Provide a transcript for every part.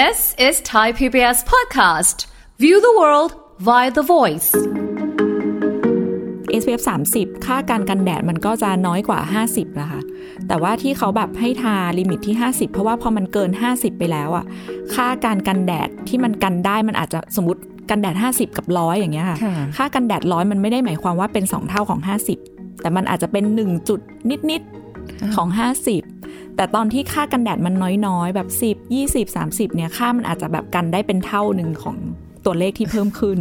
This is Thai PBS podcast. View the world via the voice. SPF 30 ค่าการกันแดดมันก็จะน้อยกว่า 50 นะคะ แต่ว่าที่เขาแบบให้ทา limit ที่ 50 เพราะว่าพอมันเกิน 50 ไปแล้วอะค่าการกันแดดที่มันกันได้มันอาจจะสมมติกันแดด 50 กับร้อยอย่างเงี้ยค่ะ ค่ะค่ากันแดดร้อยมันไม่ได้หมายความว่าเป็น 2 เท่าของ 50 แต่มันอาจจะเป็น 1 จุดนิด ๆ ของ 50 แต่ตอนที่ค่ากันแดดมันน้อยๆ แบบ 10 20 30เนี่ยค่ามันอาจจะแบบกันได้เป็นเท่าหนึ่งของตัวเลขที่เพิ่มขึ้น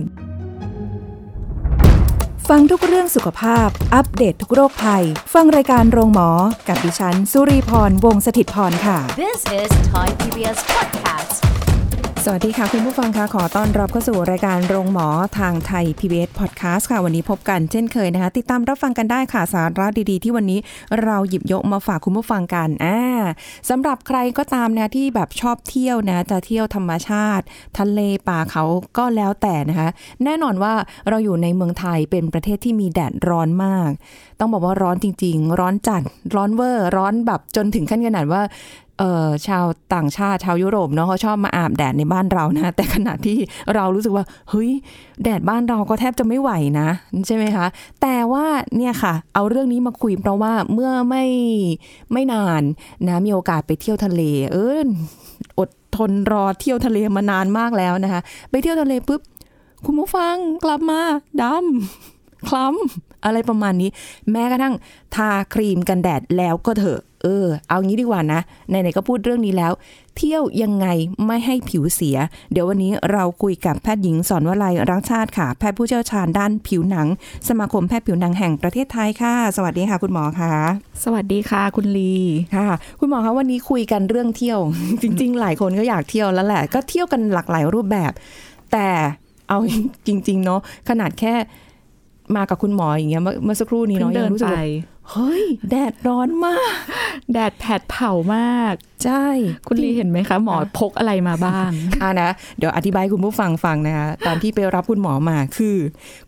ฟังทุกเรื่องสุขภาพ อัปเดตททุกโรคภัย ฟังรายการโรงหมอ กับดิฉัน สุรีพร วงศิตพรค่ะ This is Thai PBS podcast. สวัสดีค่ะ คุณผู้ฟังคะขอต้อนรับเข้าสู่รายการโรงหมอทางไทย PBS Podcast ค่ะ วันนี้พบกันเช่นเคยนะคะ ติดตามรับฟังกันได้ค่ะสาระดีๆ ที่วันนี้เราหยิบยกมาฝากคุณผู้ฟังกันอ่าสำหรับใครก็ตามนะที่แบบชอบเที่ยวนะจะเที่ยวธรรมชาติ ทะเลป่าเขาก็แล้วแต่นะคะ แน่นอนว่าเราอยู่ในเมืองไทยเป็นประเทศที่มีแดดร้อนมาก ต้องบอกว่าร้อนจริง ๆ ร้อนจัดร้อนเวอร์ ร้อนแบบจนถึงขั้นขนาดว่า เออชาวต่างชาติชาวยุโรปเนาะเขาชอบมาอาบแดดในบ้านเรานะแต่ขณะที่เรารู้สึกว่าเฮ้ยแดดบ้านเราก็แทบจะไม่ไหวนะใช่ไหมคะ แต่ว่าเนี่ยค่ะ เอาเรื่องนี้มาคุยเพราะว่าเมื่อไม่ไม่นานนะมีโอกาสไปเที่ยวทะเล เอออดทนรอเที่ยวทะเลมานานมากแล้วนะคะ ไปเที่ยวทะเลปุ๊บคุณผู้ฟังกลับมาดำ คล้ำอะไรประมาณนี้ แม้กระทั่งทาครีมกันแดดแล้วก็เถอะ เออ เอางี้ดีกว่านะไหนๆก็พูดเรื่องนี้แล้ว เที่ยวยังไงไม่ให้ผิวเสีย เดี๋ยววันนี้เราคุยกับแพทย์หญิงสอนวลัยรักชาติค่ะ แพทย์ผู้เชี่ยวชาญด้านผิวหนัง สมาคมแพทย์ผิวหนังแห่งประเทศไทยค่ะ สวัสดีค่ะ คุณหมอค่ะสวัสดีค่ะ คุณลีค่ะ คุณหมอคะวันนี้คุยกันเรื่องเที่ยว จริง ๆ หลายคนก็อยากเที่ยวแล้วแหละ ก็เที่ยวกันหลากหลายรูปแบบ แต่เอาจริง ๆ เนาะขนาดแค่ มากับคุณหมออย่างเงี้ยเมื่อเมื่อสักครู่นี้เพิ่เนาะงเดิยันงรู้สึกไปว่าเฮ้ย แดดร้อนมาก แดดแผดเผามาก ใช่ คุณลีเห็นไหมคะ หมอพกอะไรมาบ้างอ่านะ เดี๋ยวอธิบายให้คุณผู้ฟังฟังนะคะตอนที่ไปรับคุณหมอมาคือ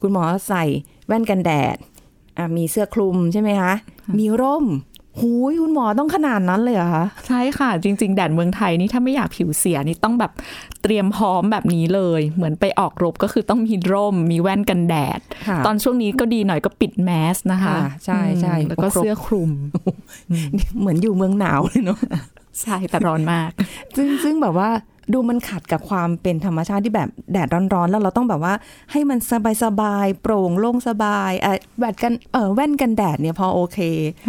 คุณหมอใส่แว่นกันแดดอะมีเสื้อคลุมใช่ไหมคะ มีร่ม หูยคุณหมอต้องขนาดนั้นเลยเหรอคะ ใช่ค่ะ จริง ๆ แดดเมืองไทยนี่ถ้าไม่อยากผิวเสียนี่ต้องแบบเตรียมพร้อมแบบนี้เลย เหมือนไปออกรบก็คือต้องมีร่ม มีแว่นกันแดดค่ะตอนช่วงนี้ก็ดีหน่อยก็ปิดแมสนะคะค่ะใช่ใช่อืมแล้วก็เสื้อคลุม เหมือนอยู่เมืองหนาวเลยเนาะใช่แต่ร้อนมาก ซึ่งซึ่งแบบว่าดูมันขัดกับความเป็นธรรมชาติที่แบบแดดร้อนๆ แล้วเราต้องแบบว่าให้มันสบายๆโปร่งโล่งสบายเออแบดกันเออแว่นกันแดดเนี่ยพอโอเค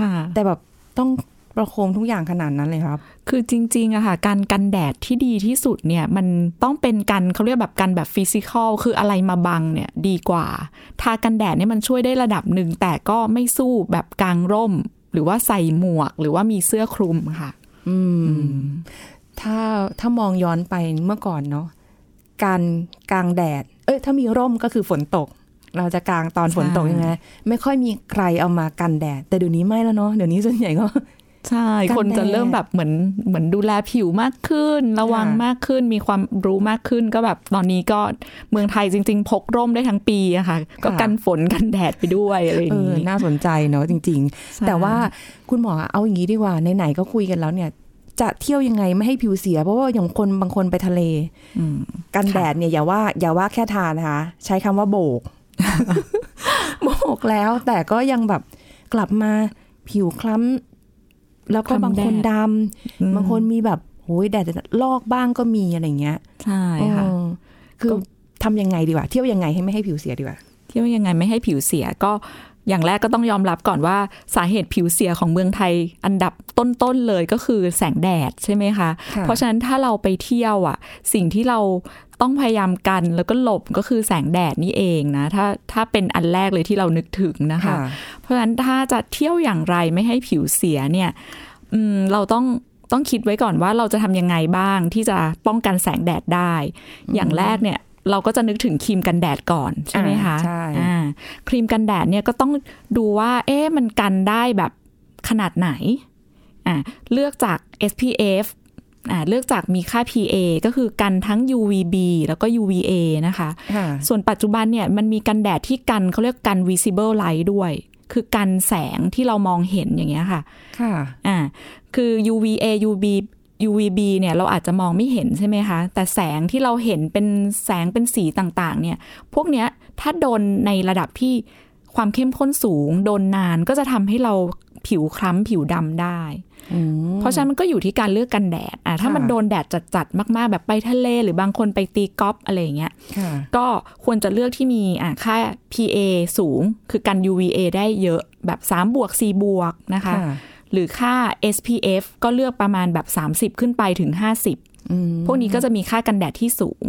ค่ะแต่แบบ ต้องประโคมทุกอย่างขนาดนั้นเลยครับ คือจริงๆอะค่ะ การกันแดดที่ดีที่สุดเนี่ย มันต้องเป็นกันเขาเรียกแบบกันแบบฟิสิกอลคืออะไรมาบังเนี่ยดีกว่า ทากันแดดเนี่ยมันช่วยได้ระดับหนึ่ง แต่ก็ไม่สู้แบบกางร่ม หรือว่าใส่หมวก หรือว่ามีเสื้อคลุมค่ะ อืม ถ้าถ้ามองย้อนไปเมื่อก่อนเนาะการกลางแดด เอ้ยถ้ามีร่มก็คือฝนตก เราจะกลางตอนฝนตกใช่ยังไงไม่ค่อยมีใครเอามากันแดด แต่เดี๋ยวนี้ไม่แล้วเนาะเดี๋ยวนี้ส่วนใหญ่ก็ใช่กันคนจะแดดเริ่มแบบเหมือนเหมือนดูแลผิวมากขึ้น ระวังค่ะมากขึ้นมีความรู้มากขึ้นก็แบบตอนนี้ก็เมืองไทยจริง ๆ พกร่มได้ทั้งปีอะค่ะก็กันฝนกันแดดไปด้วยอะไรอย่าเองอนี้น่าสนใจเนาะจริงใช่ๆแต่ว่าคุณหมอเอาอย่างนี้ดีกว่าไหนๆก็คุยกันแล้วเนี่ยจะเที่ยวยังไงไม่ให้ผิวเสีย เพราะว่าอย่างคนบางคนไปทะเลอืมกันแดดเนี่ยอย่าว่าอย่าว่าแค่ทานะคะ ใช้คำว่าโบก โบกแล้วแต่ก็ยังแบบกลับมาผิวคล้ำแล้วก็คล้ำบางคนแดดดำบางคนมีแบบโอ้ยแดดลอกบ้างก็มีอะไรเงี้ย ใช่ค่ะเออคือก็ทำยังไงดีวะเที่ยวยังไงให้ไม่ให้ผิวเสียดีกว่าเที่ยวยังไงไม่ให้ผิวเสียก็ อย่างแรกก็ต้องยอมรับก่อนว่าสาเหตุผิวเสียของเมืองไทยอันดับต้นๆเลยก็คือแสงแดดใช่ไหมคะค่ะเพราะฉะนั้นถ้าเราไปเที่ยวอะ สิ่งที่เราต้องพยายามกันแล้วก็หลบก็คือแสงแดดนี่เองนะ ถ้าถ้าเป็นอันแรกเลยที่เรานึกถึงนะคะ เพราะฉะนั้นถ้าจะเที่ยวอย่างไรไม่ให้ผิวเสียเนี่ยอืมเราต้องต้องคิดไว้ก่อนว่าเราจะทำยังไงบ้างที่จะป้องกันแสงแดดได้ อย่างแรกเนี่ย เราก็จะนึกถึงครีมกันแดดก่อนใช่ไหมคะอ่าใช่อ่าครีมกันแดดเนี่ยก็ต้องดูว่า เอ๊ะมันกันได้แบบขนาดไหนอ่าเลือกจาก SPF อ่าเลือกจากมีค่า PA ก็คือกันทั้ง UVB แล้วก็ UVA นะคะค่ะส่วนปัจจุบันเนี่ยมันมีกันแดดที่กันเขาเรียกกัน visible light ด้วย คือกันแสงที่เรามองเห็นอย่างเงี้ยค่ะ ค่ะอ่าคือ UVA UV UVB เนี่ยเราอาจจะมองไม่เห็นใช่ไหมคะ แต่แสงที่เราเห็นเป็นแสงเป็นสีต่างๆ เนี่ย พวกเนี้ยถ้าโดนในระดับที่ความเข้มข้นสูง โดนนานก็จะทำให้เราผิวคล้ำผิวดำได้ เพราะฉะนั้นมันก็อยู่ที่การเลือกกันแดดอะถ้ามันโดนแดดจัดๆมากๆ แบบไปทะเล หรือบางคนไปตีกอล์ฟอะไรอย่างเงี้ยค่ะก็ควรจะเลือกที่มีอะค่า PA สูง คือกัน UVA ได้เยอะแบบ3บวก4บวกนะคะค่ะ หรือค่า SPF ก็เลือกประมาณแบบ 30 ขึ้นไปถึง 50 พวกนี้ก็จะมีค่ากันแดดที่สูง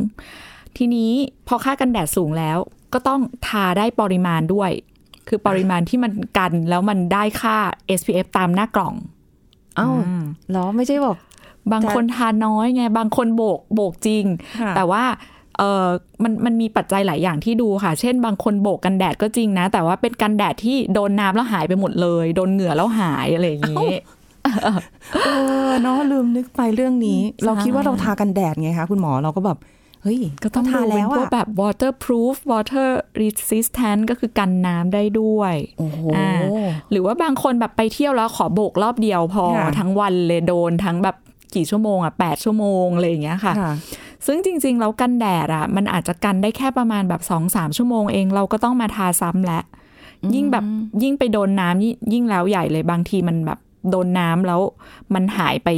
ทีนี้พอค่ากันแดดสูงแล้ว ก็ต้องทาได้ปริมาณด้วย คือปริมาณที่มันกันแล้วมันได้ค่า SPF ตามหน้ากล่องเอ้าเหรอไม่ใช่แบบบางคนทาน้อยไง บางคนโบกโบกจริงค่ะแต่ว่า เออมันมันมีปัจจัยหลายอย่างที่ดูค่ะ เช่น บางคนโบกกันแดดก็จริงนะ แต่ว่าเป็นกันแดดที่โดนน้ำแล้วหายไปหมดเลย โดนเหงื่อแล้วหายอะไรอย่างนี้เออเนาะลืมนึกไปเรื่องนี้ เราคิดว่าเราทากันแดดไงคะคุณหมอเราก็แบบเฮ้ยก็ต้องทาดูเป็แล้นวพวกอะแบบ waterproof water resistant ก็คือกันน้ำได้ด้วยโอ้โหอ่าหรือว่าบางคนแบบไปเที่ยวแล้วขอโบกรอบเดียวพอค่ะทั้งวันเลยโดนทั้งแบบกี่ชั่วโมงอะแปดชั่วโมงอะไรอย่างเงี้ยค่ะค่ะ ซึ่งจริงๆ แล้วกันแดดอะมันอาจจะกันได้แค่ประมาณแบบสองสามชั่วโมงเอง เราก็ต้องมาทาซ้ำแล้วยิ่งแบบยิ่งไปโดนน้ำยิ่งยิ่งแล้วใหญ่เลยบางทีมันแบบโดนน้ำแล้วมันหายไป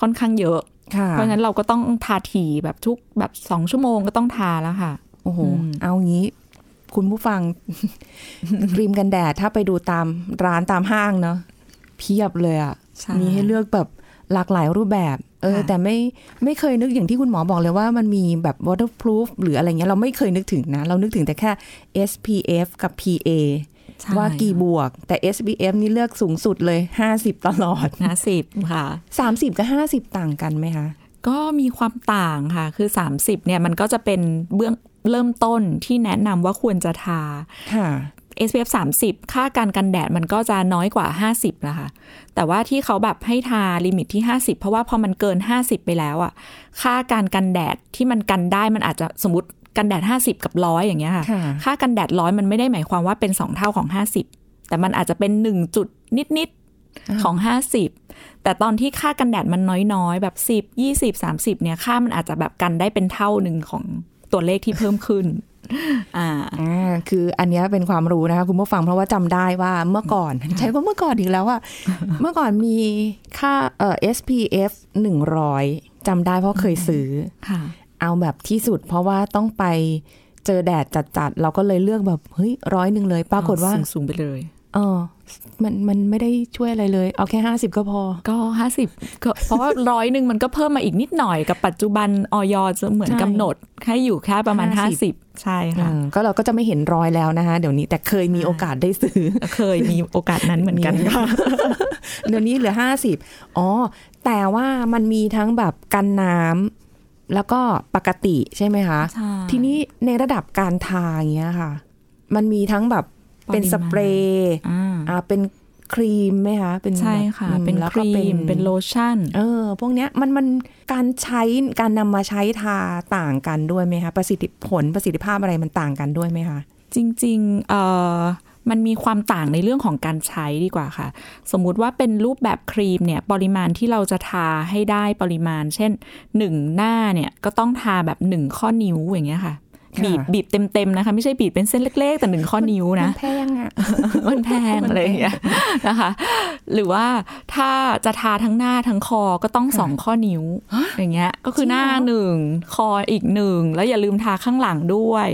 ค่อนข้างเยอะค่ะเพราะฉะนั้นเราก็ต้องทาถี่แบบทุกแบบสองชั่วโมงก็ต้องทาแล้วค่ะ โอ้โหอืมเอางี้ คุณผู้ฟังครีมกันแดดถ้าไปดูตามร้านตามห้างเนาะเพียบเลยอะใช่มีให้เลือกแบบหลากหลายรูปแบบ เออค่ะแต่ไม่ไม่เคยนึกอย่างที่คุณหมอบอกเลยว่ามันมีแบบ waterproof หรืออะไรเงี้ยเราไม่เคยนึกถึงนะ เรานึกถึงแต่แค่ SPF กับ PA ใช่ว่ากี่บวก แต่ SPF นี่เลือกสูงสุดเลย 50 ตลอดห้าสิบค่ะ 30 กับ 50 ต่างกันไหมคะ ก็มีความต่างค่ะ คือ 30เนี่ยมันก็จะเป็นเบื้องเริ่มต้นที่แนะนำว่าควรจะทาค่ะ SPF 30 ค่าการกันแดดมันก็จะน้อยกว่า 50 นะคะ แต่ว่าที่เขาแบบให้ทา limit ที่ 50 เพราะว่าพอมันเกิน 50 ไปแล้วอะค่าการกันแดดที่มันกันได้มันอาจจะสมมติกันแดด 50 กับร้อยอย่างเงี้ยค่ะค่ะ ค่ากันแดดร้อยมันไม่ได้หมายความว่าเป็น 2 เท่าของ 50 แต่มันอาจจะเป็น 1 จุดนิดๆของ 50 แต่ตอนที่ค่ากันแดดมันน้อยๆ แบบ 10 20 30 เนี่ยค่ามันอาจจะแบบกันได้เป็นเท่าหนึ่งของตัวเลขที่เพิ่มขึ้น อ่าอ่าคืออันเนี้ยเป็นความรู้นะคะคุณผู้ฟังเพราะว่าจำได้ว่าเมื่อก่อน ใช้ว่าเมื่อก่อนอีกแล้วอะเมื่อก่อนมีค่าเอ่อ SPF 100จำได้เพราะเคยซื้อค่ะเอาแบบที่สุด เพราะว่าต้องไปเจอแดดจัดๆเราก็เลยเลือกแบบเฮ้ยร้อยหนึ่งเลย ปรากฏว่าสูงๆไปเลยเออ มันมันไม่ได้ช่วยอะไรเลย เอาแค่ห้าสิบก็พอ ก็ห้าสิบก็เพราะว่าร้อยหนึ่งมันก็เพิ่มมาอีกนิดหน่อยกับปัจจุบันออยจะเหมือนใช่กำหนดให้อยู่แค่ประมาณ50ห้าสิบใช่ค่ะอืมก็เราก็จะไม่เห็นรอยแล้วนะคะ เดี๋ยวนี้แต่เคยมีโอกาสได้ซื้อ เคยมีโอกาสนั้นเหมือนกันมีค่ะเดี๋ยวนี้เหลือห้าสิบอ๋อ แต่ว่ามันมีทั้งแบบกันน้ำแล้วก็ปกติใช่ไหมคะใช่ทีนี้ในระดับการทาอย่างเงี้ยค่ะ มันมีทั้งแบบ เป็นปริมาณสเปรย์อ่าอ่าเป็นครีมไหมคะเป็นใช่ค่ะแบบอืมเป็นแล้วก็ครีมเป็นโลชั่น เออ พวกเนี้ยมันมันการใช้การนำมาใช้ทาต่างกันด้วยไหมคะประสิทธิผลประสิทธิภาพอะไรมันต่างกันด้วยไหมคะจริงๆเอ่อมันมีความต่างในเรื่องของการใช้ดีกว่าค่ะ สมมุติว่าเป็นรูปแบบครีมเนี่ย ปริมาณที่เราจะทาให้ได้ปริมาณ เช่นหนึ่งหน้าเนี่ยก็ต้องทาแบบหนึ่งข้อนิ้วอย่างเงี้ยค่ะค่ะ บีบบีบเต็มๆนะคะ ไม่ใช่บีบเป็นเส้นเล็ก ๆ แต่หนึ่งข้อนิ้วนะแพงอะมันแพงอะไรอย่างเงี้ยนะคะ หรือว่าถ้าจะทาทั้งหน้าทั้งคอก็ต้องสองข้อนิ้ว อย่างเงี้ยก็คือหน้าหนึ่งคออีกหนึ่งแล้วอย่าลืมทาข้างหลังด้วย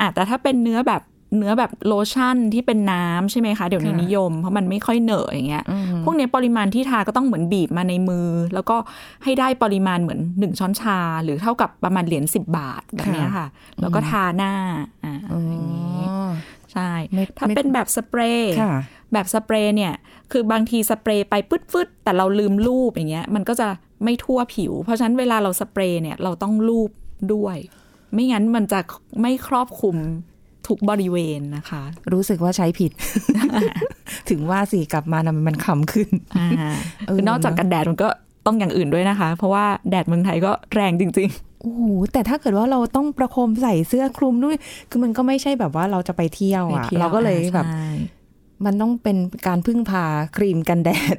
อะแต่ถ้าเป็นเนื้อแบบ เนื้อแบบโลชั่นที่เป็นน้ำใช่ไหมคะ เดี๋ยวนี้ค่ะนิยม เพราะมันไม่ค่อยเหนอะอย่างเงี้ย พวกเนี้ยปริมาณที่ทาก็ต้องเหมือนบีบมาในมือ แล้วก็ให้ได้ปริมาณเหมือนหนึ่งช้อนชา หรือเท่ากับประมาณเหรียญสิบบาทแบบเนี้ยค่ะ แล้วก็ทาหน้าอ่าอย่างนี้ใช่ไม่ถ้าไม่เป็นแบบสเปรย์ค่ะแบบสเปรย์เนี่ย คือบางทีสเปรย์ไปฟึดๆแต่เราลืมลูบอย่างเงี้ย มันก็จะไม่ทั่วผิว เพราะฉะนั้นเวลาเราสเปรย์เนี่ยเราต้องลูบด้วย ไม่งั้นมันจะไม่ครอบคลุม ทุกบริเวณนะคะ รู้สึกว่าใช้ผิด ถึงว่าสิกลับมานะมันขำขึ้นอ่าเออคือนอกจากกันแดดมันก็ต้องอย่างอื่นด้วยนะคะ เพราะว่าแดดเมืองไทยก็แรงจริงโอ้โหแต่ถ้าเกิดว่าเราต้องประโคมใส่เสื้อคลุมด้วย คือมันก็ไม่ใช่แบบว่าเราจะไปเที่ยวๆอะไปที่วเราก็เลยอ่แบบใช่มันต้องเป็นการพึ่งพาครีมกันแดด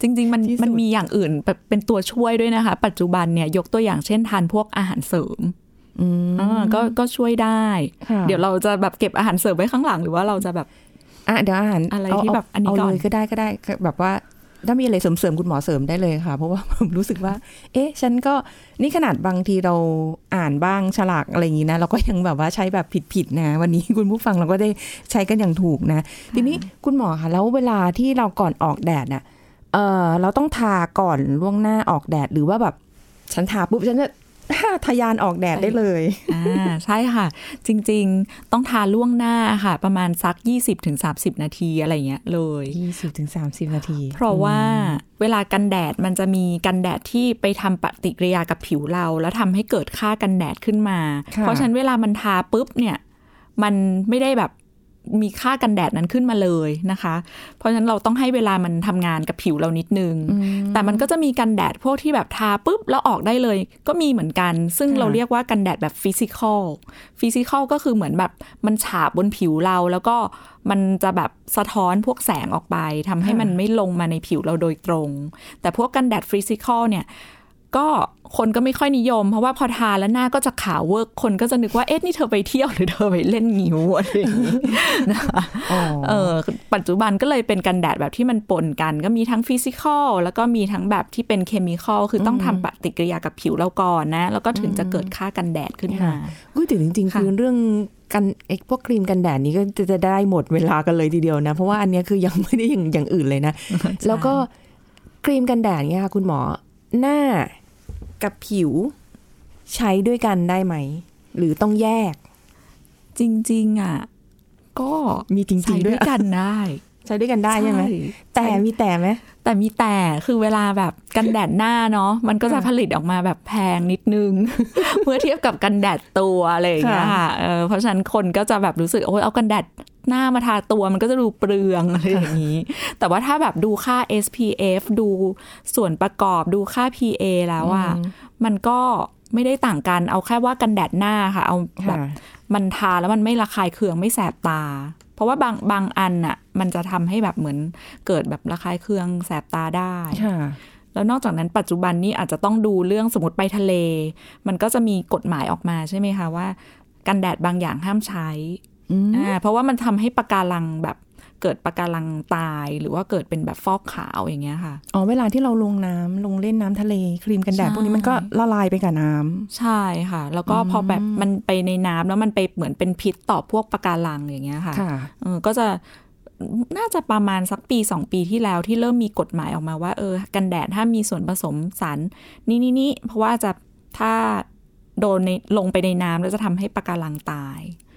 จริง ๆ มันที่สุดมันมีอย่างอื่นแบบเป็นตัวช่วยด้วยนะคะ ปัจจุบันเนี่ยยกตัวอย่างเช่นทานพวกอาหารเสริมอืมอ่า ก็ก็ช่วยได้ค่ะเดี๋ยวเราจะแบบเก็บอาหารเสริมไว้ข้างหลังหรือว่าเราจะแบบอะเดี๋ยวอาหารอะไรเาที่เาแบบอันนี้เอาก่อนเลยก็ได้ก็ได้แบบว่าถ้ามีอะไรเสริมๆคุณหมอเสริมได้เลยค่ะ เพราะว่าผมรู้สึกว่า เอ๊ะ ฉันก็นี่ขนาดบางทีเราอ่านบ้างฉลากอะไรอย่างนี้นะ เราก็ยังแบบว่าใช้แบบผิดๆนะ วันนี้คุณผู้ฟังเราก็ได้ใช้กันอย่างถูกนะ ทีนี้คุณหมอคะแล้วเวลาที่เราก่อนออกแดดน่ะเออเราต้องทาก่อนล่วงหน้าออกแดดหรือว่าแบบฉันทาปุ๊บฉันจะ ทะยานออกแดดได้เลยอ่าใช่ค่ะ จริงๆต้องทาล่วงหน้าค่ะ ประมาณสัก 20-30 นาทีอะไรเงี้ยเลย 20ถึง30 นาที เพราะว่าเวลากันแดดมันจะมีกันแดดที่ไปทำปฏิกิริยากับผิวเรา แล้วทำให้เกิดค่ากันแดดขึ้นมาค่ะเพราะฉะนั้นเวลามันทาปุ๊บเนี่ย มันไม่ได้แบบ มีค่ากันแดดนั้นขึ้นมาเลยนะคะ เพราะฉะนั้นเราต้องให้เวลามันทำงานกับผิวเรานิดนึง แต่มันก็จะมีกันแดดพวกที่แบบทาปุ๊บแล้วออกได้เลย ก็มีเหมือนกัน ซึ่งค่ะเราเรียกว่ากันแดดแบบ physical physical ก็คือเหมือนแบบมันฉาบบนผิวเราแล้วก็มันจะแบบสะท้อนพวกแสงออกไปทำให้มันไม่ลงมาในผิวเราโดยตรง แต่พวกกันแดด physical เนี่ย ก็คนก็ไม่ค่อยนิยม เพราะว่าพอทาแล้วหน้าก็จะขาวเวิร์กคนก็จะนึกว่าเอ๊ะนี่เธอไปเที่ยวหรือเธอไปเล่นงิ้วอะไรอย่างนี้นะคะอ๋อเออปัจจุบันก็เลยเป็นกันแดดแบบที่มันปนกัน ก็มีทั้งฟิสิกอลแล้วก็มีทั้งแบบที่เป็นเคมีคอลคือต้องทำปฏิกิริยากับผิวเราก่อนนะ แล้วก็ถึงจะเกิดค่ากันแดดขึ้นมาอุ้ยแต่จริงๆค่ะคือเรื่องกันไอ้พวกครีมกันแดดนี้ก็จะจะได้หมดเวลากันเลยทีเดียวนะ เพราะว่าอันเนี้ยคือยังไม่ได้อย่างอย่างอื่นเลยนะ แล้วก็ครีมกันแดดเนี่ยค่ะคุณหมอ หน้ากับผิวใช้ด้วยกันได้ไหม หรือต้องแยก จริง ๆอะก็มีจริงๆใช้ด้ด้ววยยกันได้ ใช้ด้วยกันได้ใช่ไหมแต่มีแต่ไหมแต่มีแต่คือเวลาแบบกันแดดหน้าเนาะมันก็จะค่ะผลิตออกมาแบบแพงนิดนึง เมื่อเทียบกับกันแดดตัวอะไรอย่างเงี้ยค่ะค่ะเออเพราะฉะนั้นคนก็จะแบบรู้สึกโอ้ยเอากันแดด หน้ามาทาตัวมันก็จะดูเปลืองอะไรอย่างนี้ แต่ว่าถ้าแบบดูค่า SPF ดูส่วนประกอบดูค่า PA แล้วอะมันก็ไม่ได้ต่างกันเอาแค่ว่ากันแดดหน้าค่ะ เอาแบบค่ะมันทาแล้วมันไม่ระคายเคืองไม่แสบตา เพราะว่าบางบางอันน่ะมันจะทำให้แบบเหมือนเกิดแบบระคายเคืองแสบตาได้ค่ะแล้วนอกจากนั้นปัจจุบันนี้อาจจะต้องดูเรื่องสมมติไปทะเล มันก็จะมีกฎหมายออกมาใช่ไหมคะว่า กันแดดบางอย่างห้ามใช้ อืมอ่าเพราะว่ามันทำให้ปะการังแบบเกิดปะการังตายหรือว่าเกิดเป็นแบบฟอกขาวอย่างเงี้ยค่ะ อ๋อเวลาที่เราลงน้ำลงเล่นน้ำทะเลครีมกันแดดใช่พวกนี้มันก็ละลายไปกับน้ำใช่ค่ะ แล้วก็พอแบบมันไปในน้ำแล้วมันไปเหมือนเป็นพิษต่อพวกปะการังอย่างเงี้ยค่ะค่ะเออก็จะน่าจะประมาณสักปีสองปีที่แล้วที่เริ่มมีกฎหมายออกมาว่าเออกันแดดถ้ามีส่วนผสมสารนี่นี่นี่เพราะว่าจะถ้าโดนในลงไปในน้ำแล้วจะทำให้ปะการังตายอ๋อ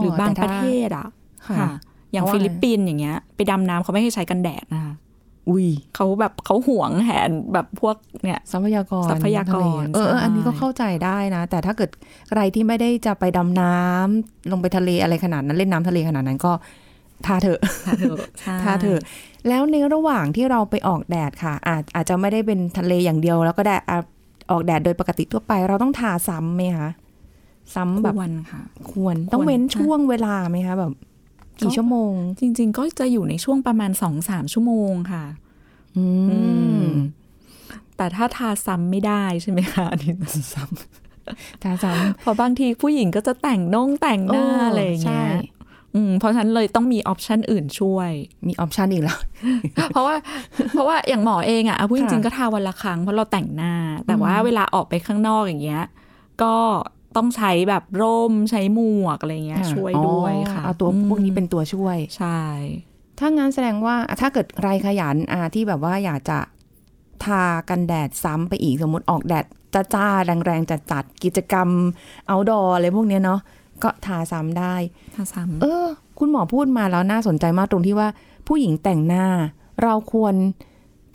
หรือบางแต่ปถ้ระเทศอะค่ะค่ะอย่างเพราะว่าฟิลิปปินส์อย่างเงี้ย ไปดำน้ำเขาไม่ให้ใช้กันแดดนะคะอุ้ยเขาแบบเขาห่วงแหนแบบพวกเนี่ย ทรัพยากรทรัพยากรทะเลเออเออใช่อันนี้ก็เข้าใจได้นะ แต่ถ้าเกิดใครที่ไม่ได้จะไปดำน้ำลงไปทะเลอะไรขนาดนั้นเล่นน้ำทะเลขนาดนั้นก็ทาเถอะทาเถอะใช่ทาเถอะแล้วในระหว่างที่เราไปออกแดดค่ะ อาจอาจจะไม่ได้เป็นทะเลอย่างเดียว แล้วก็ได้อะออกแดดโดยปกติทั่วไป เราต้องทาซ้ำไหมคะ ซ้ำแบแบบบวันค่ะ ควรต้องเว้นช่วงเวลาไหมคะแบบ กี่ชั่วโมง จริง ๆ ก็จะอยู่ในช่วงประมาณสองสามชั่วโมงค่ะ อือืมมแต่ถ้าทาซ้ำไม่ได้ใช่ไหมคะอันนี้ซ้ำทาซ้ำเพราะบางทีผู้หญิงก็จะแต่งน่งแต่งหน้าเออออะไรอย่างใช่เงี้ยอืมเพราะฉะนั้นเลยต้องมีออปชันอื่นช่วย มีออปชันอีกแล้ว เพราะว่า เพราะว่าอย่างหมอเองอะเอาพูดจริงๆค่ะก็ทาวันละครั้งเพราะเราแต่งหน้า แต่ว่าเวลาออกไปข้างนอกอย่างเงี้ย ก็ ต้องใช้แบบร่มใช้หมวกอะไรเงี้ยช่วยด้วยค่ะอ๋อเอาตัวพวกนี้เป็นตัวช่วย ใช่ ถ้างั้นแสดงว่าถ้าเกิดใครขยันอาที่แบบว่าอยากจะทากันแดดซ้ำไปอีกสมมติออกแดดจ้าจ้าๆแรงๆจัดจัดๆกิจกรรมเอาดออะไรพวกเนี้ยเนาะก็ทาซ้ำได้ทาซ้ำเออ คุณหมอพูดมาแล้วน่าสนใจมากตรงที่ว่า ผู้หญิงแต่งหน้า เราควร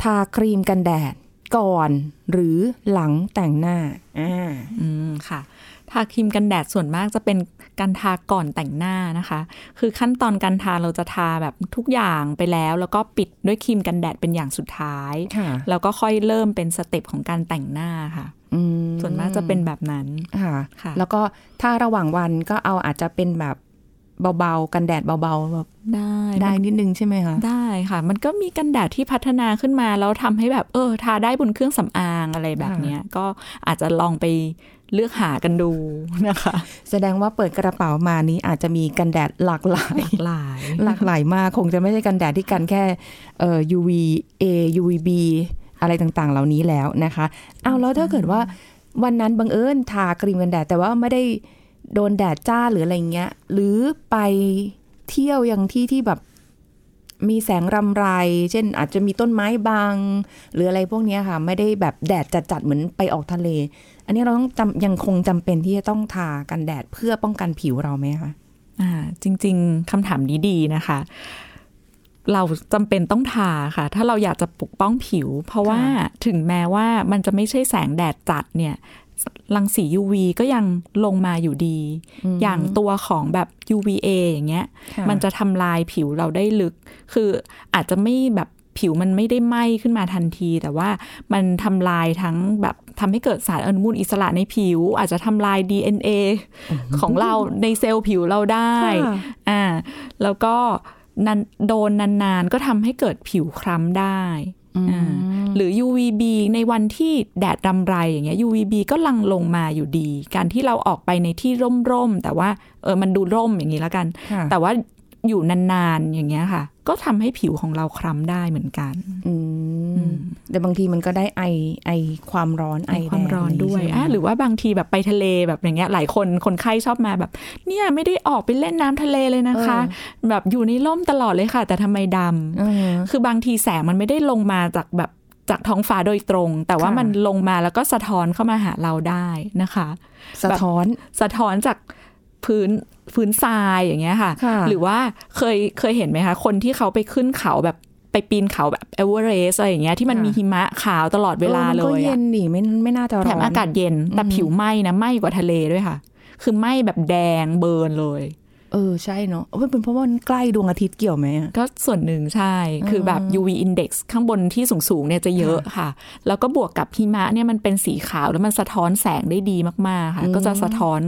ทาครีมกันแดดก่อนหรือหลังแต่งหน้าอ่าอืมค่ะ ทาครีมกันแดดส่วนมากจะเป็นการทาก่อนแต่งหน้านะคะ คือขั้นตอนการทาเราจะทาแบบทุกอย่างไปแล้ว แล้วก็ปิดด้วยครีมกันแดดเป็นอย่างสุดท้ายค่ะแล้วก็ค่อยเริ่มเป็นสเต็ปของการแต่งหน้าค่ะอืมส่วนมากจะเป็นแบบนั้นค่ะค่ะแล้วก็ถ้าระหว่างวันก็เอาอาจจะเป็นแบบเบาๆ กันแดดเบาๆแบบได้ได้นิดนึงใช่ไหมคะ ได้ค่ะ มันก็มีกันแดดที่พัฒนาขึ้นมา แล้วทำให้แบบเออทาได้บนเครื่องสำอางอะไรแบบเนี้ย ก็อาจจะลองไป เลือกหากันดูนะคะ แสดงว่าเปิดกระเป๋ามานี้อาจจะมีกันแดดหลากหลายหลาย หลากหลายมากคงจะไม่ใช่กันแดดที่กันแค่เอ่อ UVA UVB อะไรต่างๆ เหล่านี้แล้วนะคะ เอาแล้วถ้าเกิดว่าวันนั้นบังเอิญทาครีมกันแดด แต่ว่าไม่ได้โดนแดดจ้าหรืออะไรเงี้ย หรือไปเที่ยวยังที่ที่แบบ มีแสงรำไร เช่นอาจจะมีต้นไม้บาง หรืออะไรพวกเนี้ยค่ะ ไม่ได้แบบแดดจัดๆเหมือนไปออกทะเล อันนี้เราต้องจำยังคงจำเป็นที่จะต้องทากันแดดเพื่อป้องกันผิวเราไหมคะอ่าจริง ๆคำถามนี้ดีนะคะ เราจำเป็นต้องทาค่ะ ถ้าเราอยากจะปกป้องผิว เพราะว่าถึงแม้ว่ามันจะไม่ใช่แสงแดดจัดเนี่ย รังสี UV ก็ยังลงมาอยู่ดี อย่างตัวของแบบ UVA อย่างเงี้ยค่ะมันจะทำลายผิวเราได้ลึก คืออาจจะไม่แบบผิวมันไม่ได้ไหม้ขึ้นมาทันที แต่ว่ามันทำลายทั้งแบบทำให้เกิดสารอนุมูลอิสระในผิว อาจจะทำลาย DNA ของเราในเซลล์ผิวเราได้ค่ะอ่า แล้วก็นันโดนนานๆ ก็ทำให้เกิดผิวคล้ำได้อ่า หรือ UVB ในวันที่แดดรำไรอย่างเงี้ย UVB ก็ลังลงมาอยู่ดี การที่เราออกไปในที่ร่มๆ แต่ว่าเออมันดูร่มอย่างนี้แล้วกันค่ะแต่ว่าอยู่นานๆ อย่างเงี้ยค่ะ ก็ทำให้ผิวของเราคล้ำได้เหมือนกัน อืม แต่บางทีมันก็ได้ไอไอความร้อนไอไอความร้อนด้วยแดดอะใช่ไมหรือว่าบางทีแบบไปทะเลแบบอย่างเงี้ย หลายคนคนไข้ชอบมาแบบ เนี่ยไม่ได้ออกไปเล่นน้ำทะเลเลยนะคะ แบบอยู่ในร่มตลอดเลยค่ะ แต่ทำไมดำเออคือบางทีแสงมันไม่ได้ลงมาจากแบบจากท้องฟ้าโดยตรง แต่ว่าค่ะมันลงมาแล้วก็สะท้อนเข้ามาหาเราได้นะคะ สะท้อนสะท้อนจากพื้นพื้นทรายอย่างเงี้ยค่ะค่ะหรือว่าเคยเคยเห็นไหมคะ คนที่เขาไปขึ้นเขาแบบ ไปปีนเขาแบบเอเวอเรสต์อะไรอย่างเงี้ยที่มันค่ะมีหิมะขาวตลอดเวลาออมันเลก็ยเย็อะนนี่ไม่ไม่น่าจะร้อนแถมอากาศเย็นแต่ผิวไหม้นะไหม้กว่าทะเลด้วยค่ะ คือไหม้แบบแดงเบิร์นเลย เออ ใช่เนาะเออเป็นเพราะว่ามันใกล้ดวงอาทิตย์เกี่ยวไหมอะก็ส่วนหนึ่งใช่ คือแบบ UV index ข้างบนที่สูงๆเนี่ยจะเยอะค่ะ แล้วก็บวกกับหิมะเนี่ยมันเป็นสีขาวแล้วมันสะท้อนแสงได้ดีมากๆค่ะ ก็จะสะท้อน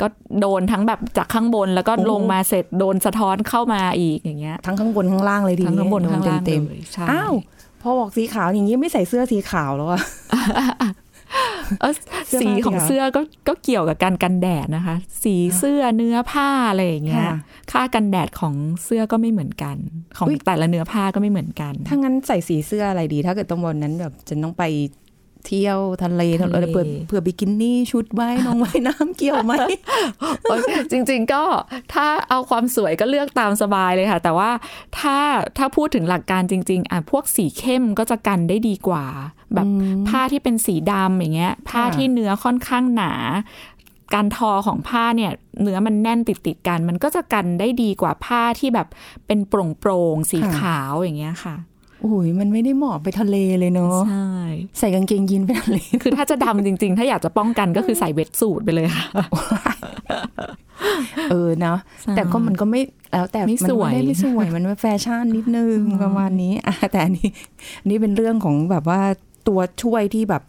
ก็โดนทั้งแบบจากข้างบนแล้วก็ลงมาเสร็จโดนสะท้อนเข้ามาอีกอย่างเงี้ยทั้งข้างบนข้างล่างเลยทีทั้งนี้ข้างบนโดข้างล่างเต็มเลยใช่ๆอ้าวพอบอกสีขาวอย่างนี้ไม่ใส่เสื้อสีขาวแล้วอะเออเสื้อผ้าสีของสีขาวเสื้อก็ก็เกี่ยวกับการกันแดดนะคะ สีเสื้อเนื้อผ้าอะไรอย่างเงี้ยค่ะค่ากันแดดของเสื้อก็ไม่เหมือนกัน ของอุ๊ยแต่ละเนื้อผ้าก็ไม่เหมือนกันถ้างั้นใส่สีเสื้ออะไรดี ถ้าเกิดตรงบนนั้นแบบจะต้องไป เที่ยวทะเลทะเลเออเผื่อเผื่อบิกินี่ชุดว่ายน้องว่ายน้ำเกี่ยวไหมโอ๊ยจริง ๆ ก็ถ้าเอาความสวยก็เลือกตามสบายเลยค่ะ แต่ว่าถ้าถ้าพูดถึงหลักการจริง ๆอะพวกสีเข้มก็จะกันได้ดีกว่า แบบผ้าที่เป็นสีดำอย่างเงี้ย ผ้าที่เนื้อค่อนข้างหนาการทอของผ้าเนี่ยเนื้อมันแน่นติดติดๆกัน มันก็จะกันได้ดีกว่าผ้าที่แบบเป็นโปร่งๆสีค่ะขาวอย่างเงี้ยค่ะ โอ้ยมันไม่ได้เหมาะไปทะเลเลยเนาะใช่ใส่กางเกงยีนไปทะเลคือถ้าจะดำจริง ๆ ถ้าอยากจะป้องกันก็คือใส่เวทสูทไปเลยค่ะเออเนาะใช่แต่ก็มันก็ไม่แล้วแต่ไม่นสวยไม่ได้ไม่สวยมันเป็นแฟชั่นนิดนึงประมาณนี้อะแต่อันนี้อันนี่เป็นเรื่องของแบบว่าตัวช่วยที่แบบ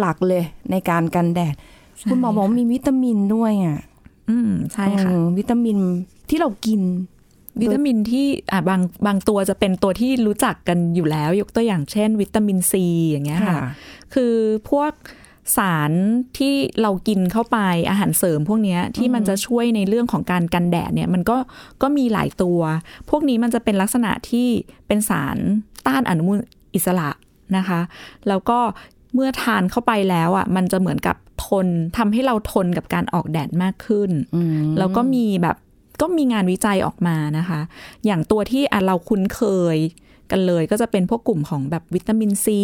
หลักๆเลยในการกันแดด คุณหมอบอกว่ามีวิตามินด้วยอะ อืมใช่ค่ะเออวิตามินที่เรากิน วิตามินที่อะบางบางตัวจะเป็นตัวที่รู้จักกันอยู่แล้ว ยกตัวอย่างเช่น วิตามินซีอย่างเงี้ยค่ะ คือพวกสารที่เรากินเข้าไปอาหารเสริมพวกเนี้ยที่มันจะช่วยในเรื่องของการกันแดดเนี่ยมันก็ก็มีหลายตัว พวกนี้มันจะเป็นลักษณะที่เป็นสารต้านอนุมูลอิสระนะคะ แล้วก็เมื่อทานเข้าไปแล้วอะมันจะเหมือนกับทนทำให้เราทนกับการออกแดดมากขึ้น แล้วก็มีแบบ ก็มีงานวิจัยออกมานะคะ อย่างตัวที่อะเราคุ้นเคยกันเลยก็จะเป็นพวกกลุ่มของแบบวิตามินซี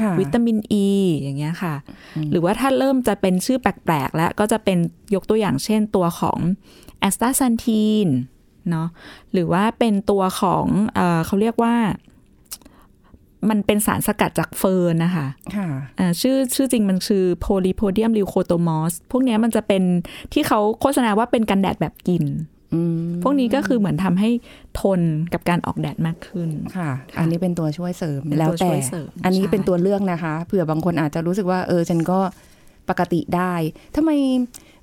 ค่ะวิตามินอ e, ีอย่างเงี้ยค่ะ หรือว่าถ้าเริ่มจะเป็นชื่อแปลก ๆ แล้วก็จะเป็นยกตัวอย่างเช่นตัวของ astaxanthin เนาะหรือว่าเป็นตัวของเออเขาเรียกว่า มันเป็นสารสกัดจากเฟิร์นนะคะค่ะอ่าชื่อชื่อจริงมันคือ Polypodium leucotomos พวกเนี้ยมันจะเป็นที่เขาโฆษณาว่าเป็นกันแดดแบบกินอืม พวกนี้ก็คือเหมือนทำให้ทนกับการออกแดดมากขึ้นค่ะ อันนี้เป็นตัวช่วยเสริมเป็นตัวแล้วแต่ช่วยเสริมอันนี้ใช่เป็นตัวเลือกนะคะเผื่อบางคนอาจจะรู้สึกว่า เออฉันก็ปปกติได้ทำไม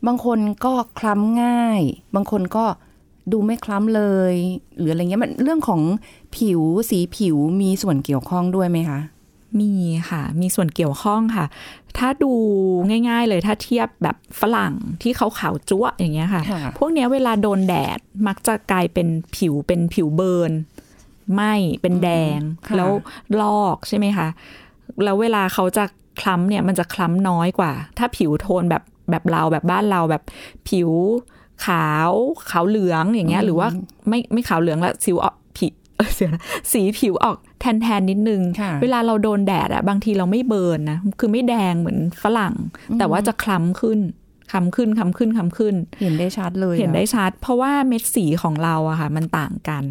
บางคนก็คล้ำง่าย บางคนก็ดูไม่คล้ำเลย หรืออะไรเงี้ยมันเรื่องของผิวสีผิวมีส่วนเกี่ยวข้องด้วยไหมคะมีค่ะ มีส่วนเกี่ยวข้องค่ะ ถ้าดูง่าย ๆ เลยถ้าเทียบแบบฝรั่งที่เขาขาวจั๊วะอย่างเงี้ยค่ะค่ะ พวกเนี้ยเวลาโดนแดดมักจะกลายเป็นผิวเป็นผิวเบิร์นไหมเป็นแดงค่ะแล้วลอกใช่ไหมคะ แล้วเวลาเขาจะคล้ำเนี่ยมันจะคล้ำน้อยกว่า ถ้าผิวโทนแบบแบบเราแบบบ้านเราแบบผิวขาวขาวเหลืองอย่างเงี้ย หรือว่าไม่ไม่ขาวเหลืองละสิว สียนะสีผิวออกแทนแทนๆนิดนึงค่ะเวลาเราโดนแดดอะบางทีเราไม่เบิร์นนะ คือไม่แดงเหมือนฝรั่ง แต่ว่าจะคล้ำขึ้นคล้ำขึ้นคล้ำขึ้นคล้ำขึ้น เห็นได้ชัดเลยเห็นได้อะชัด เพราะว่าเม็ดสีของเราอะค่ะ มันต่างกัน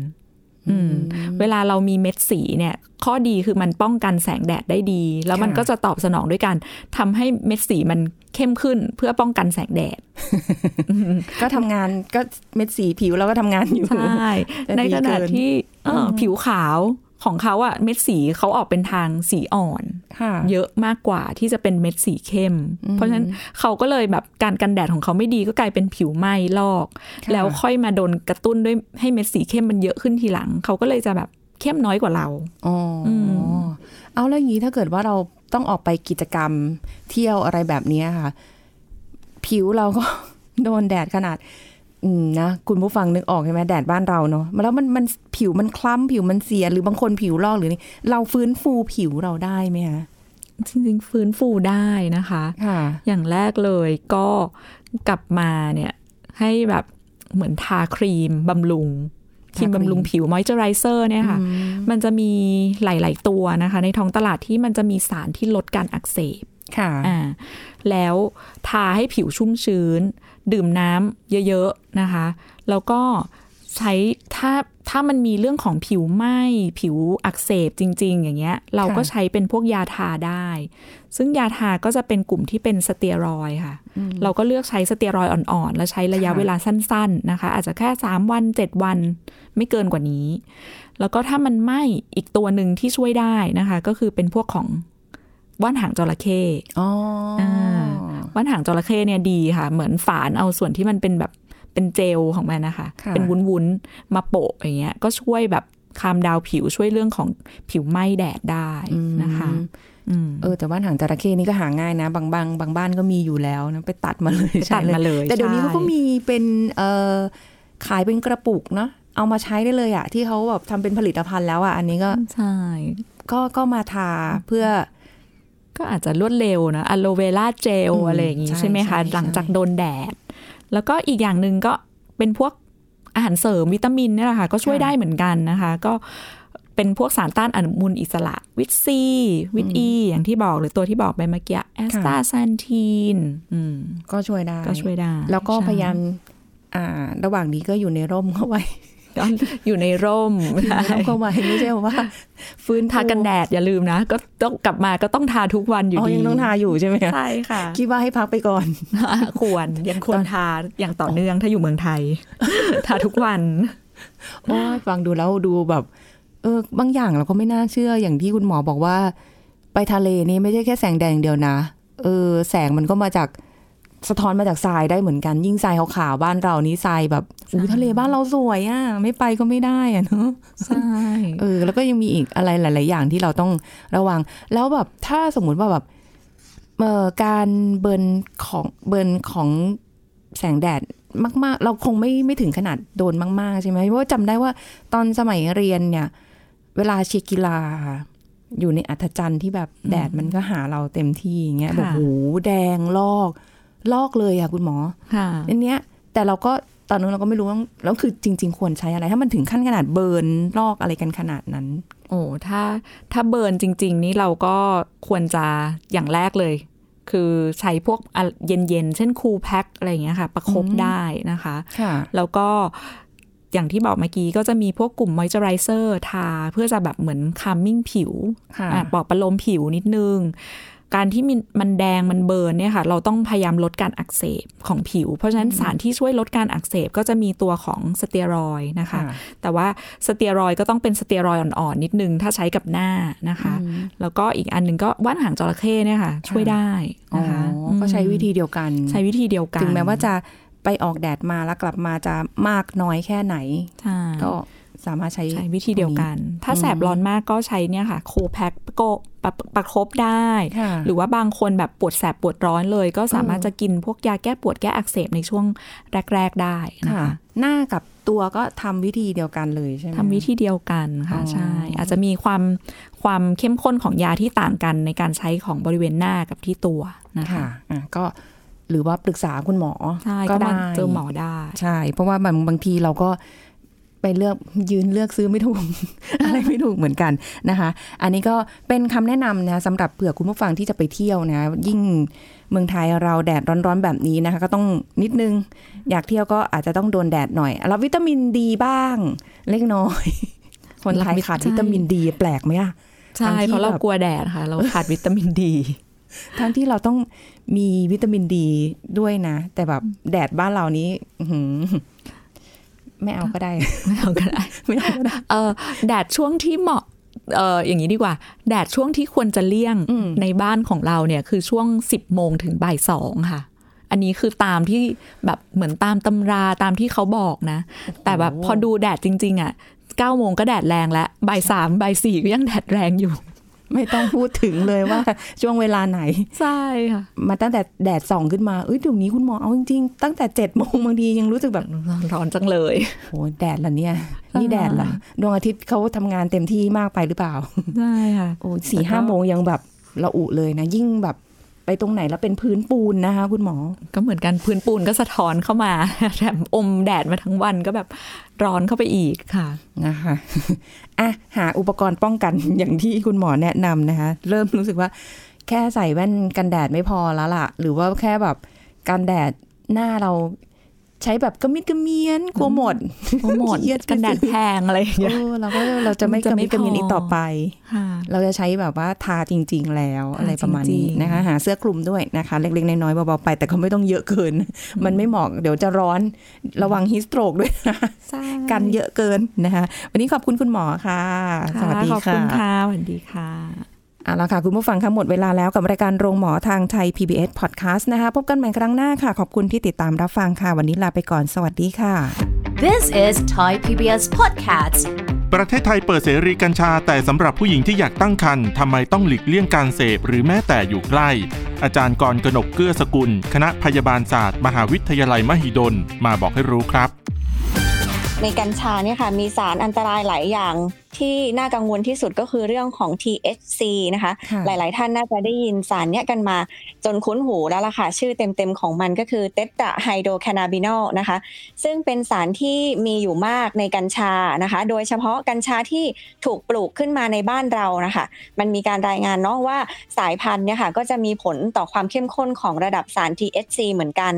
อืมเวลาเรามีเม็ดสีเนี่ย ข้อดีคือมันป้องกันแสงแดดได้ดี แล้วมันก็จะตอบสนองด้วยการทำให้เม็ดสีมัน เข้มขึ้นเพื่อป้องกันแสงแดด ก็ทำงานก็เม็ดสีผิวเราก็ทำงานอยู่ ใช่จะในดีขณะเกินที่เอ่ออมผิวขาวของเขาอะเม็ดสีเขาออกเป็นทางสีอ่อนค่ะเยอะมากกว่าที่จะเป็นเม็ดสีเข้ม เพราะฉะนั้นเขาก็เลยแบบการกันแดดของเขาไม่ดีก็กลายเป็นผิวไหม้ลอกค่ะแล้วค่อยมาโดนกระตุ้นด้วยให้เม็ดสีเข้มมันเยอะขึ้นทีหลัง เขาก็เลยจะแบบเข้มน้อยกว่าเราอ๋ออม เอาแล้วอย่างนี้ถ้าเกิดว่าเราต้องออกไปกิจกรรมเที่ยวอะไรแบบเนี้ยค่ะ ผิวเราก็โดนแดดขนาดอืมนะคุณผู้ฟังนึกออกใช่ไหมแดดบ้านเราเนาะแล้วมันมันผิวมันคล้ำผิวมันเสีย หรือบางคนผิวลอกหรือนี่เราฟื้นฟูผิวเราได้ไหมคะจริงๆ ฟื้นฟูได้นะคะค่ะอย่างแรกเลยก็กลับมาเนี่ยให้แบบเหมือนทาครีมบำรุง ครีมทาครีมบำรุงผิวมอยเจอไรเซอร์เนี่ยค่ะ มันจะมีหลาย ๆ ตัวนะคะ ในท้องตลาดที่มันจะมีสารที่ลดการอักเสบค่ะอ่าแล้วทาให้ผิวชุ่มชื้น ดื่มน้ำเยอะ ๆ นะคะ แล้วก็ ใช้ถ้าถ้ามันมีเรื่องของผิวไหม้ผิวอักเสบจริง ๆ อย่างเงี้ย เราก็ค่ะใช้เป็นพวกยาทาได้ ซึ่งยาทาก็จะเป็นกลุ่มที่เป็นสเตียรอยด์ค่ะ เราก็เลือกใช้สเตียรอยด์อ่อนๆ แล้วใช้ระยะค่ะเวลาสั้น ๆ นะคะ อาจจะแค่ 3 วัน 7 วันไม่เกินกว่านี้ แล้วก็ถ้ามันไหม้อีกตัวหนึ่งที่ช่วยได้นะคะ ก็คือเป็นพวกของว่านหางจระเข้อ๋อออ่าว่านหางจระเข้เนี่ยดีค่ะ เหมือนฝานเอาส่วนที่มันเป็นแบบ เป็นเจลของมันนะคะค่ะเป็นวุ้นๆมาโปะอย่างเงี้ย ก็ช่วยแบบคามดาวผิวช่วยเรื่องของผิวไหม้แดดได้นะคะอืมเออแต่ว่าหางจระเข้นี่ก็หาง่ายนะ บางบางบางบ้านก็มีอยู่แล้วนะไปตัดมาเลยไปตัดมาเลย แต่เดี๋ยวนี้ใช่เขาก็มีเป็นเอ่อขายเป็นกระปุกเนาะเอามาใช้ได้เลยอะที่เขาแบบทำเป็นผลิตภัณฑ์แล้วอะอันนี้ก็ใช่ก็ก็มาทาเพื่อ ก็อาจจะรวดเร็วนะอะโลเวล่าเจลอืมอะไรอย่างงี้ใช่ใช่ไหมคะใช่หลังจากโดนแดด แล้วก็อีกอย่างหนึ่งก็เป็นพวกอาหารเสริมวิตามินเนี่ยแหละค่ะ ก็ช่วยได้เหมือนกันนะคะ ก็เป็นพวกสารต้านอนุมูลอิสระวิตซีวิตอีอย่างที่บอกหรือตัวที่บอกไปเมื่อกี้แอสตาแซนทีนอืมก็ช่วยได้ก็ช่วยได้ แล้วก็ใช่พยายามอ่าระหว่างนี้ก็อยู่ในร่มเข้าไว้ก็ อยู่ในร่มอยู่ในร่มเข้าไว้ไม่ใช่ว่า ฟื้นฟูทากันแดดอย่าลืมนะ ก็ต้องกลับมาก็ต้องทาทุกวันอยู่อ๋อดียังต้องทาอยู่ใช่ไหมคะใช่ค่ะ คิดว่าให้พักไปก่อน ควรยังควรทาอย่างต่อเนื่องถ้าอยู่เมืองไทย ทาทุกวันโอ้ยฟังดูแล้วดูแบบ เออบางอย่างเราก็ไม่น่าเชื่ออย่างที่คุณหมอบอกว่า ไปทะเลนี่ไม่ใช่แค่แสงแดดอย่างเดียวนะ เออ แสงมันก็มาจาก สะท้อนมาจากทรายได้เหมือนกันยิ่งทรายขาวๆบ้านเรานี้ทรายแบบอุ้ยทะเลบ้านเราสวยอะ่ะ ไม่ไปก็ไม่ได้อะเนาะใช่เออ แล้วก็ยังมีอีกอะไรหลาย ๆ อย่างที่เราต้องระวัง แล้วแบบถ้าสมมุติว่าแบบเอ่อการเบิร์นของเบิร์นของแสงแดดมาก ๆ เราคงไม่ไม่ถึงขนาดโดนมาก ๆ ใช่ไหมเพราะว่าจำได้ว่าตอนสมัยเรียนเนี่ย เวลาเชียร์กีฬาอยู่ในอัธจันทร์ที่แบบแดดมันก็หาเราเต็มที่อย่างเงี้ยแบบโหแดงลอก ลอกเลยอะคุณหมอค่ะอันเนี้ยแต่เราก็ตอนนั้นเราก็ไม่รู้ว่าแล้วคือจริง ๆ ควรใช้อะไร ถ้ามันถึงขั้นขนาดเบิร์นลอกอะไรกันขนาดนั้น โอ้ถ้าถ้า burn จริง ๆ นี่เราก็ควรจะอย่างแรกเลย คือใช้พวกอะเย็นๆ เช่น cool pack อะไรอย่างเงี้ยค่ะ ประคบอืมได้นะคะค่ะแล้วก็อย่างที่บอกเมื่อกี้ก็จะมีพวกกลุ่มมอยเจอไรเซอร์ทาเพื่อจะแบบเหมือน calming ผิวค่ะอะปลอบประโลมผิวนิดนึง การที่มันมันแดงมัน burn เนี่ยค่ะ เราต้องพยายามลดการอักเสบของผิว เพราะฉะนั้นสารที่ช่วยลดการอักเสบก็จะมีตัวของสเตียรอยด์นะคะค่ะแต่ว่าสเตียรอยด์ก็ต้องเป็นสเตียรอยด์อ่อนๆนิดนึง ถ้าใช้กับหน้านะคะ แล้วก็อีกอันหนึ่งก็ว่านหางจระเข้เนี่ยค่ะ ช่วยได้อ๋อนะคะอก็ใช้วิธีเดียวกัน ใช้วิธีเดียวกันถึงแม้ว่าจะไปออกแดดมาแล้วกลับมาจะมากน้อยแค่ไหนใช่ก็ สามารถใช้ใช้วิธีเดียวกัน ถ้าแสบร้อนมากก็ใช้เนี่ยค่ะโคแพ็คโกประประคบได้ค่ะหรือว่าบางคนแบบปวดแสบปวดร้อนเลย ก็สามารถจะกินพวกยาแก้ปวดแก้อักเสบในช่วงแรก ๆได้นะค่ะคะหน้ากับตัวก็ทำวิธีเดียวกันเลยใช่ไหมทำวิธีเดียวกันค่ะอ๋อใช่ อาจจะมีความความเข้มข้นของยาที่ต่างกันในการใช้ของบริเวณหน้ากับที่ตัวนะคะค่ะอะก็หรือว่าปรึกษาคุณหมอใช่ก็ก็มาได้เจอหมอได้ ใช่ เพราะว่าบางบางทีเราก็ ไปเลือกยืนเลือกซื้อไม่ถูก อะไรไม่ถูกเหมือนกันนะคะ อันนี้ก็เป็นคำแนะนำนะสำหรับเผื่อคุณผู้ฟังที่จะไปเที่ยวนะ ยิ่งเมืองไทยเราแดดร้อนๆแบบนี้นะคะ ก็ต้องนิดนึง อยากเที่ยวก็อาจจะต้องโดนแดดหน่อยรับวิตามินดีบ้าง เล็กน้อย คนไทยขาดใช่วิตามินดีแปลกไหมอะใช่ทั้งที่เพราะเราแบบกลัวแดดค่ะ เราขาดวิตามินดีทั้งที่เราต้องมีวิตามินดีด้วยนะ แต่แบบแดดบ้านเรานี้อื้อหือ ไม่เอาก็ได้ ไม่เอาก็ได้ไม่เอาก็ได้เออแดดช่วงที่เหมาะเอออย่างนี้ดีกว่า แดดช่วงที่ควรจะเลี่ยงอืมในบ้านของเราเนี่ยคือช่วง 10โมงถึงบ่ายสองค่ะ อันนี้คือตามที่แบบเหมือนตามตำราตามที่เขาบอกนะ แต่แบบพอดูแดดจริง ๆ อะ9โมงก็แดดแรงแล้วบ่ายสามบ่ายสี่ก็ยังแดดแรงอยู่ ไม่ต้องพูดถึงเลยว่า ช่วงเวลาไหน ใช่ค่ะ มาตั้งแต่แดดส่องขึ้นมา เอ้ยเดี๋ยวนี้คุณหมอเอาจริงๆ ตั้งแต่เจ็ดโมงบางทียังรู้สึกแบบร้อนจังเลยโอ้แดดละเนี่ย นี่แดดละดวงอาทิตย์เขาทำงานเต็มที่มากไปหรือเปล่า ใช่ค่ะ โอ้สี่ห้าโมงยังแบบละอุเลยนะ ยิ่งแบบ ไปตรงไหนแล้วเป็นพื้นปูนนะคะ คุณหมอ ก็เหมือนกันพื้นปูนก็สะท้อนเข้ามาแถมอมแดดมาทั้งวันก็แบบร้อนเข้าไปอีกค่ะนะคะอะหาอุปกรณ์ป้องกันอย่างที่คุณหมอแนะนำนะคะ เริ่มรู้สึกว่า แค่ใส่แว่นกันแดดไม่พอแล้วล่ะ หรือว่าแค่แบบกันแดดหน้าเรา ใช้แบบกระมิดกระเมียนกลัวหมดโปรโมทเครียกันแดดแพงอะไรอย่างเอเงี้ยอเราก็เราจะไม่มันกจะระไม่มิดกระเมียนพออีอีกต่อไปค่ะเราจะใช้แบบว่าทาจริง ๆ แล้วทาอะไรประมาณนี้จริงๆนะคะหาเสื้อคลุมด้วยนะคะ เล็กๆน้อยๆเบาๆไป แต่ก็ไม่ต้องเยอะเกิน มันไม่เหมาะเดี๋ยวจะร้อนระวังฮิสโตรกด้วยนะใช่กันเยอะเกินนะคะ วันนี้ขอบคุณคุณหมอค่ะ สวัสดีขอบค่ะคุณค่ะสวัสดีค่ะ เอาละค่ะคุณผู้ฟังค่ะหมดเวลาแล้วกับรายการโรงหมอทางไทย PBS Podcast นะคะพบกันใหม่ครั้งหน้าค่ะ ขอบคุณที่ติดตามรับฟังค่ะ วันนี้ลาไปก่อนสวัสดีค่ะ This is Thai PBS Podcast. ประเทศไทยเปิดเสรีกัญชา แต่สำหรับผู้หญิงที่อยากตั้งครรภ์ทำไมต้องหลีกเลี่ยงการเสพหรือแม้แต่อยู่ใกล้ อาจารย์กรกนกเกื้อสกุล คณะพยาบาลศาสตร์ มหาวิทยาลัยมหิดล มาบอกให้รู้ครับ ในกัญชาเนี่ยค่ะมีสารอันตรายหลายอย่าง ที่น่ากังวลที่สุดก็คือเรื่องของ THC นะคะค่ะหลาย ๆ ท่านน่าจะได้ยินสารเนี้ยกันมาจนคุ้นหูแล้วล่ะค่ะ ชื่อเต็ม ๆ ของมันก็คือเตต a ไฮโดรแคนาบินอลนะคะ ซึ่งเป็นสารที่มีอยู่มากในกัญชานะคะ โดยเฉพาะกัญชาที่ถูกปลูกขึ้นมาในบ้านเรานะคะ มันมีการรายงานเนาะว่าสายพันธุ์เนี่ยค่ะก็จะมีผลต่อความเข้มข้นของระดับสาร THC เหมือนกัน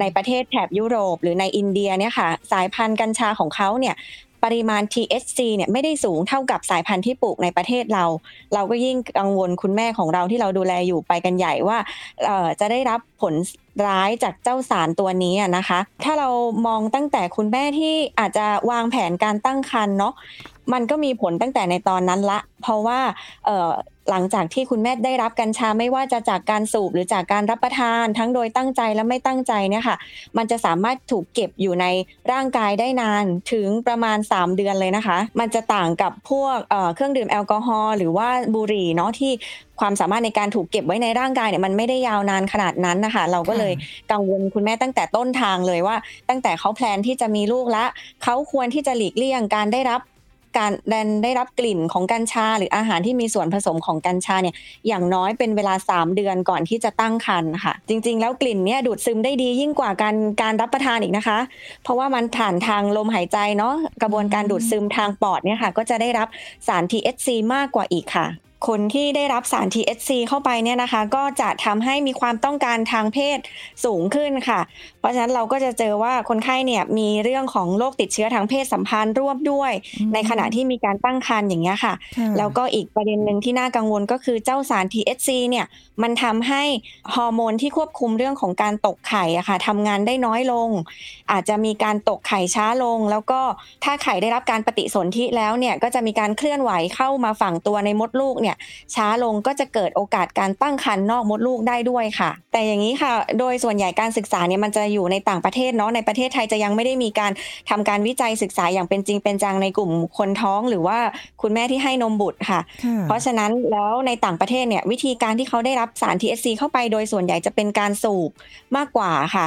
ในประเทศแถบยุโรป หรือในอินเดียเนี่ยค่ะ สายพันธุ์กัญชาของเขาเนี่ย ปริมาณ THC เนี่ยไม่ได้สูงเท่ากับสายพันธุ์ที่ปลูกในประเทศเรา เราก็ยิ่งกังวลคุณแม่ของเราที่เราดูแลอยู่ไปกันใหญ่ว่าจะได้รับผลร้ายจากเจ้าสารตัวนี้นะคะ ถ้าเรามองตั้งแต่คุณแม่ที่อาจจะวางแผนการตั้งครรภ์เนาะมันก็มีผลตั้งแต่ในตอนนั้นละ เพราะว่า หลังจากที่คุณแม่ได้รับกัญชาไม่ว่าจะจากการสูบหรือจากการรับประทาน ทั้งโดยตั้งใจและไม่ตั้งใจเนี่ยค่ะ มันจะสามารถถูกเก็บอยู่ในร่างกายได้นานถึงประมาณ 3 เดือนเลยนะคะ มันจะต่างกับพวกเเครื่องดื่มแอลกอฮอล์หรือว่าบุหรี่เนาะที่ความสามารถในการถูกเก็บไว้ในร่างกายเนี่ยมันไม่ได้ยาวนานขนาดนั้นนะคะ เราก็เลยกังวลคุณแม่ตั้งแต่ต้นทางเลยว่า ตั้งแต่เขาแพลนที่จะมีลูกละเขาควรที่จะหลีกเลี่ยงการได้รับ การแดนได้รับกลิ่นของกัญชา หรืออาหารที่มีส่วนผสมของกัญชาเนี่ยอย่างน้อยเป็นเวลา 3 เดือนก่อนที่จะตั้งครรภ์ค่ะ จริง ๆ แล้วกลิ่นเนี่ยดูดซึมได้ดียิ่งกว่าการการรับประทานอีกนะคะ เพราะว่ามันผ่านทางลมหายใจเนาะกระบวนการดูดซึมทางปอดเนี่ยค่ะ ก็จะได้รับสาร THC มากกว่าอีกค่ะ คนที่ได้รับสาร THC เข้าไปเนี่ยนะคะ ก็จะทำให้มีความต้องการทางเพศสูงขึ้นค่ะ เพราะฉะนั้นเราก็จะเจอว่าคนไข้เนี่ยมีเรื่องของโรคติดเชื้อทางเพศสัมพันธ์ร่วมด้วย ในขณะที่มีการตั้งครรภ์อย่างเงี้ยค่ะค่ะ แล้วก็อีกประเด็นหนึ่งที่น่ากังวลก็คือเจ้าสาร THC เนี่ยมันทำให้ฮอร์โมนที่ควบคุมเรื่องของการตกไข่อะค่ะทำงานได้น้อยลง อาจจะมีการตกไข่ช้าลง แล้วก็ถ้าไข่ได้รับการปฏิสนธิแล้วเนี่ยก็จะมีการเคลื่อนไหวเข้ามาฝังตัวในมดลูกเนี่ยช้าลงก็จะเกิดโอกาสการตั้งครรภ์นอกมดลูกได้ด้วยค่ะ แต่อย่างนี้ค่ะ โดยส่วนใหญ่การศึกษาเนี่ยมันจะอยู่ในต่างประเทศเนาะในประเทศไทยจะยังไม่ได้มีการทำการวิจัยศึกษาอย่างเป็นจริงเป็นจังในกลุ่มคนท้องหรือว่าคุณแม่ที่ให้นมบุตรค่ะค่ะ เพราะฉะนั้นแล้วในต่างประเทศเนี่ยวิธีการที่เขาได้รับสาร THC เข้าไปโดยส่วนใหญ่จะเป็นการสูบมากกว่าค่ะ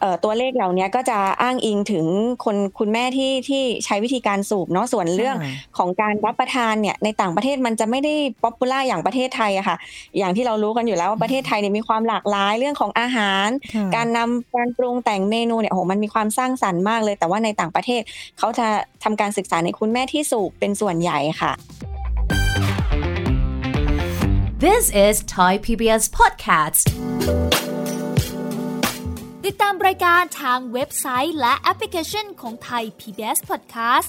เอ่อตัวเลขเหล่านี้ก็จะอ้างอิงถึงคนคุณแม่ที่ที่ใช้วิธีการสูบเนาะส่วนเรื่องค่ะของการรับประทานเนี่ยในต่างประเทศมันจะไม่ได้ popular อย่างประเทศไทยอะค่ะ อย่างที่เรารู้กันอยู่แล้วว่าประเทศไทยเนี่ยมีความหลากหลายเรื่องของอาหารค่ะการนำการปรุงแต่งเมนูเนี่ยโอ้โหมันมีความสร้างสรรค์มากเลย แต่ว่าในต่างประเทศเขาจะทำการศึกษาในคุณแม่ที่สูบเป็นส่วนใหญ่ค่ะ This is Thai PBS Podcast ติดตามรายการทางเว็บไซต์และแอปพลิเคชันของไทย PBS Podcast